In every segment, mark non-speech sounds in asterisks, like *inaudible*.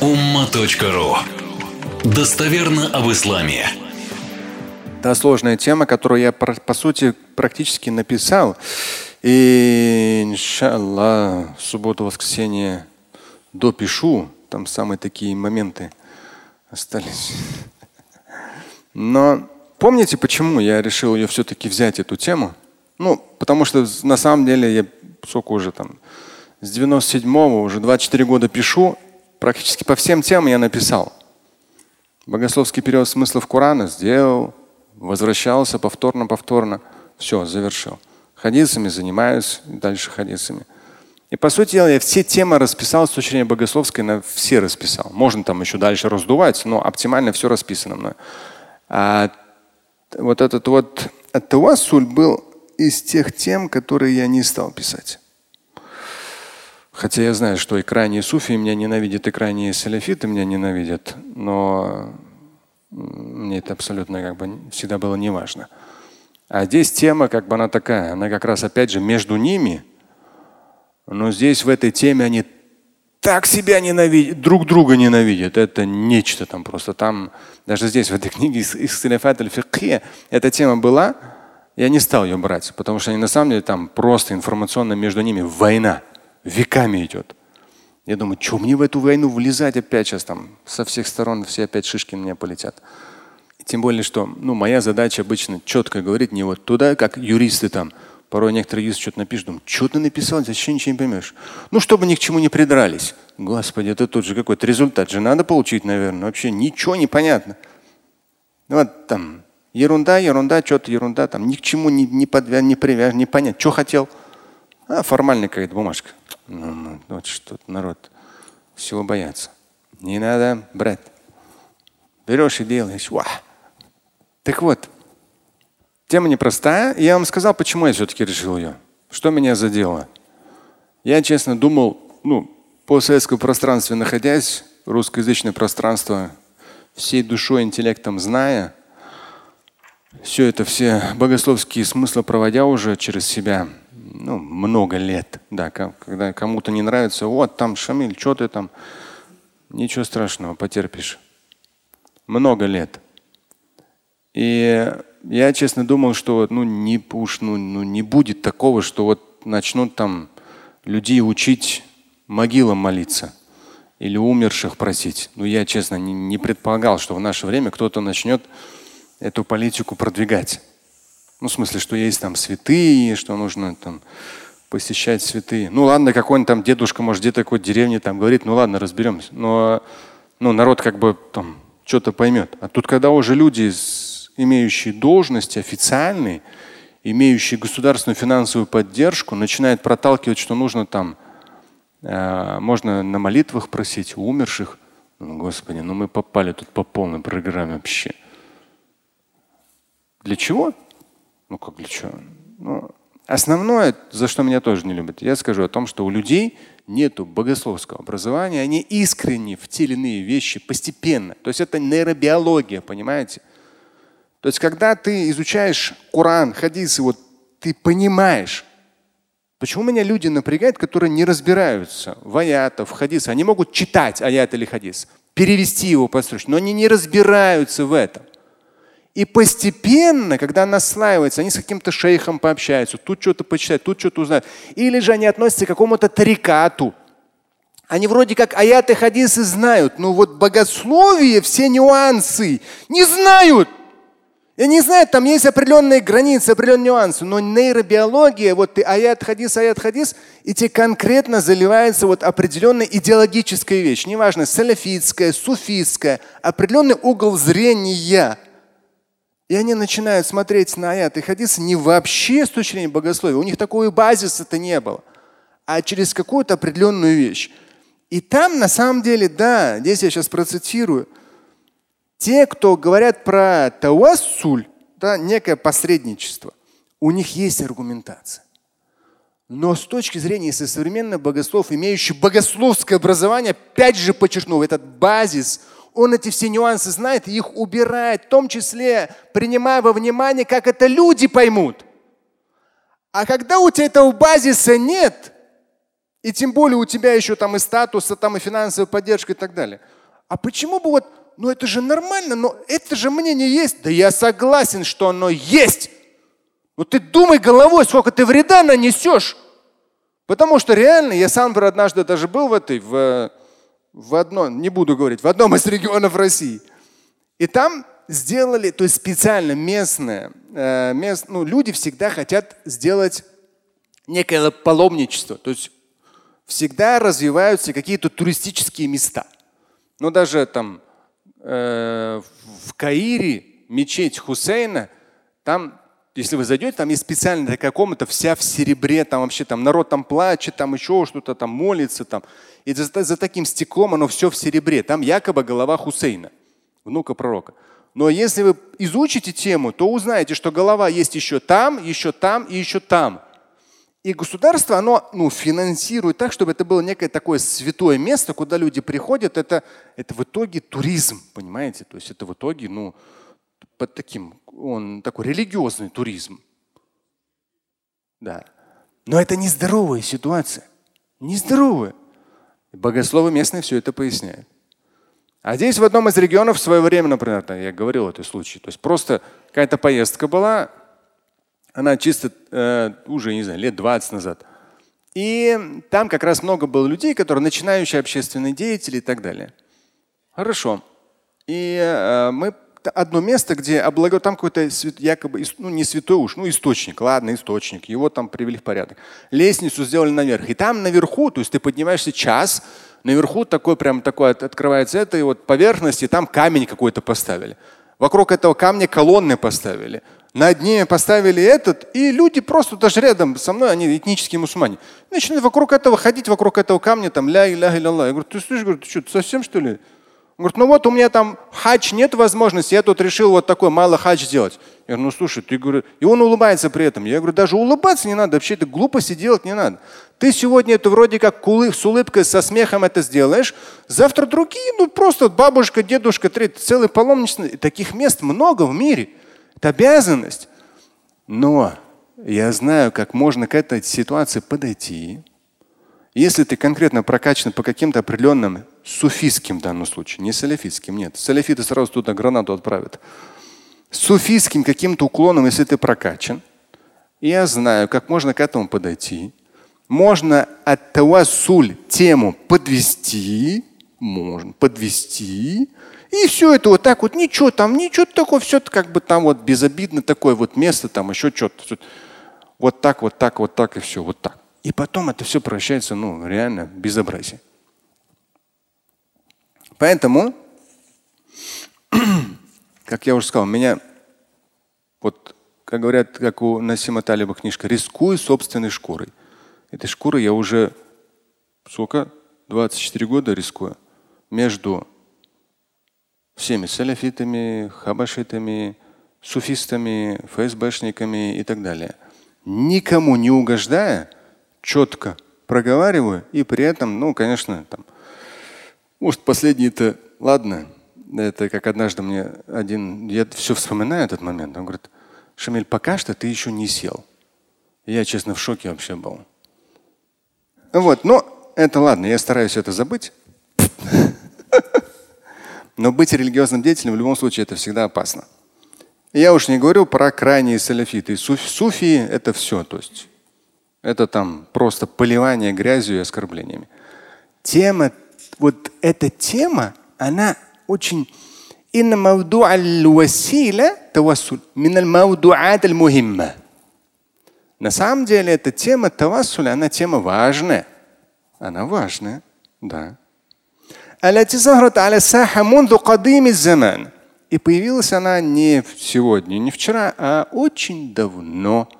umma.ru Достоверно об исламе. Да, сложная тема, которую я, по сути, практически написал. И, иншаллах, в субботу-воскресенье допишу. Там самые такие моменты остались. Но помните, почему я решил ее все-таки взять, эту тему? Ну, потому что на самом деле я сколько уже там, с 97-го уже 24 года пишу, практически по всем темам я написал. Богословский перевод смыслов Корана сделал, возвращался повторно-повторно. Все, завершил. Хадисами занимаюсь, дальше хадисами. И по сути дела я все темы расписал с точки зрения богословской, на все расписал. Можно там еще дальше раздувать, но оптимально все расписано мной. А вот этот вот Ат-Тавассуль был из тех тем, которые я не стал писать. Хотя я знаю, что и крайние суфи меня ненавидят, и крайние саляфиты меня ненавидят, но мне это абсолютно как бы всегда было неважно. А здесь тема как бы она такая, она как раз опять же между ними, но здесь в этой теме они так себя ненавидят, друг друга ненавидят. Это нечто там просто. Там даже здесь в этой книге из эта тема была, я не стал ее брать, потому что они на самом деле там просто информационно между ними война веками идет. Я думаю, что мне в эту войну влезать опять сейчас там со всех сторон все опять шишки меня полетят. И тем более, что ну, моя задача обычно четко говорить не вот туда, как юристы там. Порой некоторые юристы что-то напишут, думают, что ты написал, зачем ничего не поймешь. Ну, чтобы ни к чему не придрались. Господи, это тут же какой-то результат же надо получить, наверное. Вообще ничего не понятно. Вот там ерунда, ерунда, что-то ерунда, там ни к чему не, не, подвя, не привяжен, не понятно. Что хотел? А, формальная какая-то бумажка. Ну, ну, вот что народ всего боятся. Не надо брать. Берешь и делаешь. Ва. Так вот, тема непростая. Я вам сказал, почему я все-таки решил ее. Что меня задело? Я, честно, думал, ну, по советскому пространстве находясь, русскоязычное пространство, всей душой, интеллектом зная, все это, все богословские смыслы проводя уже через себя, ну, много лет. Да, когда кому-то не нравится, вот там Шамиль, что ты там? Ничего страшного, потерпишь. Много лет. И я честно думал, что ну, не, уж, ну, ну, не будет такого, что вот начнут там людей учить могилам молиться или умерших просить. Ну, я, честно, не, не предполагал, что в наше время кто-то начнет эту политику продвигать. Ну, в смысле, что есть там святые, что нужно там посещать святые. Ну ладно, какой-нибудь там дедушка, может, где-то такой деревне там говорит, ну ладно, разберемся. Но ну, народ как бы там что-то поймет. А тут, когда уже люди, имеющие должности официальные, имеющие государственную финансовую поддержку, начинают проталкивать, что нужно там, э, можно на молитвах просить у умерших. Ну, Господи, ну мы попали тут по полной программе вообще. Для чего? Ну как для чего? Ну, основное, за что меня тоже не любят, я скажу о том, что у людей нет богословского образования, они искренне в те или иные вещи постепенно. То есть это нейробиология, понимаете? То есть когда ты изучаешь Коран, хадисы, вот ты понимаешь, Почему меня люди напрягают, которые не разбираются в аятах, в хадисах? Они могут читать аят или хадис, перевести его по но они не разбираются в этом. И постепенно, когда наслаивается, они с каким-то шейхом пообщаются, тут что-то почитают, тут что-то узнают. Или же они относятся к какому-то тарикату. Они вроде как аяты хадисы знают, но вот богословие, все нюансы не знают. И не знают, там есть определенные границы, определенные нюансы, но нейробиология, вот ты аят хадис, аят хадис, и тебе конкретно заливается вот определенная идеологическая вещь, неважно, салафитская, суфистская, определенный угол зрения – и они начинают смотреть на аяты и хадисы не вообще с точки зрения богословия. У них такого базиса-то не было, а через какую-то определенную вещь. И там на самом деле, да, здесь я сейчас процитирую, те, кто говорят про тауассуль, да, некое посредничество, у них есть аргументация. Но с точки зрения, если современный богослов, имеющий богословское образование, опять же подчеркну, этот базис – он эти все нюансы знает и их убирает, в том числе принимая во внимание, как это люди поймут. А когда у тебя этого базиса нет, И тем более у тебя еще там и статуса, там и финансовая поддержка и так далее. А почему бы вот, ну это же нормально, но это же мнение есть. Да я согласен, что оно есть. Но ты думай головой, сколько ты вреда нанесешь. Потому что реально, я сам однажды даже был в этой, в, в одном, не буду говорить, в одном из регионов России. И там сделали, то есть специально местное, э, мест, ну, люди всегда хотят сделать некое паломничество. То есть всегда развиваются какие-то туристические места. Но даже там э, в Каире мечеть Хусейна, там, если вы зайдете, там есть специальная такая комната, вся в серебре, там вообще там народ там плачет, там еще что-то там молится там. И за, за таким стеклом оно все в серебре. Там якобы голова Хусейна, внука пророка. Но если вы изучите тему, то узнаете, что голова есть еще там, еще там и еще там. И государство, оно ну, финансирует так, чтобы это было некое такое святое место, куда люди приходят. Это, это в итоге туризм, понимаете? То есть это в итоге, ну, под таким, он такой религиозный туризм. Да. Но это нездоровая ситуация. Нездоровая. Богословы местные все это поясняют. А здесь в одном из регионов в свое время, например, я говорил этот случай, то есть просто какая-то поездка была, она чисто э, уже, не знаю, лет 20 назад. И там как раз много было людей, которые начинающие общественные деятели и так далее. Хорошо. И э, мы одно место, где облаго, там какой-то якобы, ну не святой уж, ну источник, ладно, источник, его там привели в порядок. Лестницу сделали наверх. И там наверху, то есть ты поднимаешься час, наверху такой прям такой открывается это, и вот поверхности, там камень какой-то поставили. Вокруг этого камня колонны поставили на дне поставили этот, и люди просто даже рядом со мной, они этнические мусульмане, начинают вокруг этого ходить, вокруг этого камня, там, ля иляха илля Я говорю, ты слышишь, говорю, ты что, совсем что ли? Он говорит, ну вот у меня там хадж нет возможности, я тут решил вот такой малый хадж сделать. Я говорю, ну слушай, ты говорю, и он улыбается при этом. Я говорю, даже улыбаться не надо, вообще это глупости делать не надо. Ты сегодня это вроде как с улыбкой, со смехом это сделаешь, завтра другие, ну просто бабушка, дедушка, третий, целый паломничество. Таких мест много в мире. Это обязанность. Но я знаю, как можно к этой ситуации подойти. Если ты конкретно прокачан по каким-то определенным суфийским в данном случае, не салифистским, нет. Салифиты сразу туда гранату отправят. Суфийским каким-то уклоном, если ты прокачан, я знаю, как можно к этому подойти. Можно от тавасуль тему подвести, можно подвести, и все это вот так вот, ничего там, ничего такого, все как бы там вот безобидно такое вот место, там еще что-то. Вот так, вот так, вот так и все, вот так. И потом это все превращается, ну, реально в безобразие. Поэтому, *clears throat* как я уже сказал, меня, вот, как говорят, как у Насима Талиба книжка, рискую собственной шкурой. Этой шкурой я уже сколько? 24 года рискую. Между всеми саляфитами, хабашитами, суфистами, ФСБшниками и так далее. Никому не угождая, четко проговариваю и при этом, ну, конечно, там, может, последний-то, ладно, это как однажды мне один, я все вспоминаю этот момент, он говорит, Шамиль, пока что ты еще не сел. Я, честно, в шоке вообще был. Вот, но это ладно, я стараюсь это забыть. Но быть религиозным деятелем в любом случае это всегда опасно. я уж не говорю про крайние саляфиты. Суфи, суфии – это все. То есть это там просто поливание грязью и оскорблениями. Тема, вот эта тема, она очень на самом деле эта тема тавассуля, она тема важная. Она важная, да. И появилась она не сегодня, не вчера, а очень давно –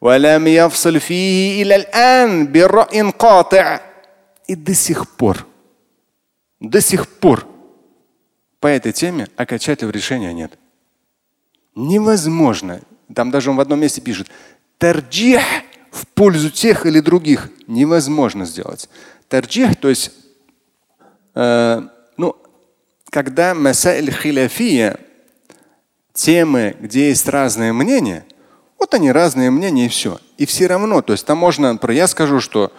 ولم يفصل فيه إلى الآن برأي قاطع. И до сих пор, до сих пор по этой теме окончательного решения нет. Невозможно. Там даже он в одном месте пишет, тарджих в пользу тех или других невозможно сделать. Тарджих, то есть Э, ну, когда масайль хиляфия, темы, где есть разные мнения, вот они разные мнения и все. И все равно, то есть там можно, я скажу, что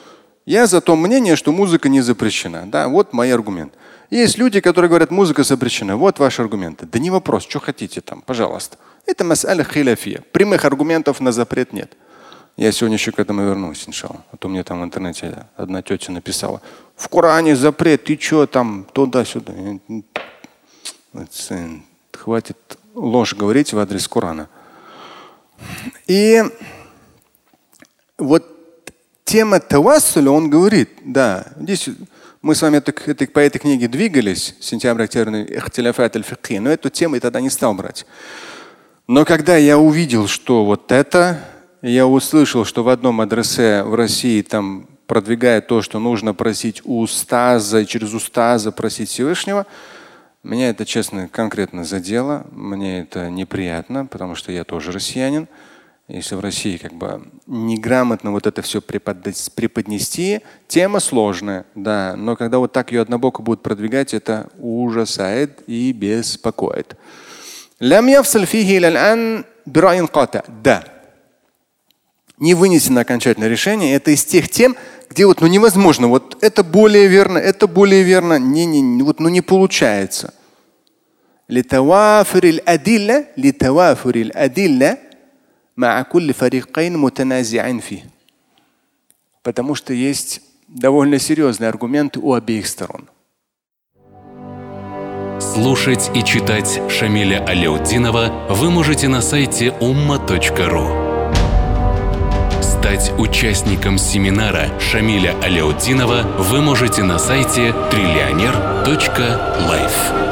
Я за то мнение, что музыка не запрещена. Да, вот мой аргумент. Есть люди, которые говорят, музыка запрещена. Вот ваши аргументы. Да не вопрос, что хотите там, пожалуйста. Это мас'аля хиляфия. Прямых аргументов на запрет нет. Я сегодня еще к этому вернусь, иншалла. А то мне там в интернете одна тетя написала. В Коране запрет, ты что там туда-сюда. Хватит ложь говорить в адрес Корана. И вот тема тавассуля, он говорит, да, здесь мы с вами это, это, по этой книге двигались, сентябрь, октябрь, ихтиляфат аль но эту тему я тогда не стал брать. Но когда я увидел, что вот это, я услышал, что в одном адресе в России там продвигает то, что нужно просить у устаза, через устаза просить Всевышнего, меня это, честно, конкретно задело. Мне это неприятно, потому что я тоже россиянин Если в России как бы неграмотно вот это все преподнести, тема сложная, да, но когда вот так ее однобоко будут продвигать, это ужасает и беспокоит. Да. Не вынесено окончательное решение. Это из тех тем, где вот ну невозможно. Вот это более верно, это более верно. Не, не, вот, ну не получается. لتوافر الأدلة لتوافر الأدلة مع كل فريقين متنازعين فيه. Потому что есть довольно серьезные аргументы у обеих сторон. Слушать и читать Шамиля Аляутдинова вы можете на сайте umma.ru. Стать участником семинара Шамиля Аляутдинова вы можете на сайте триллионер.life.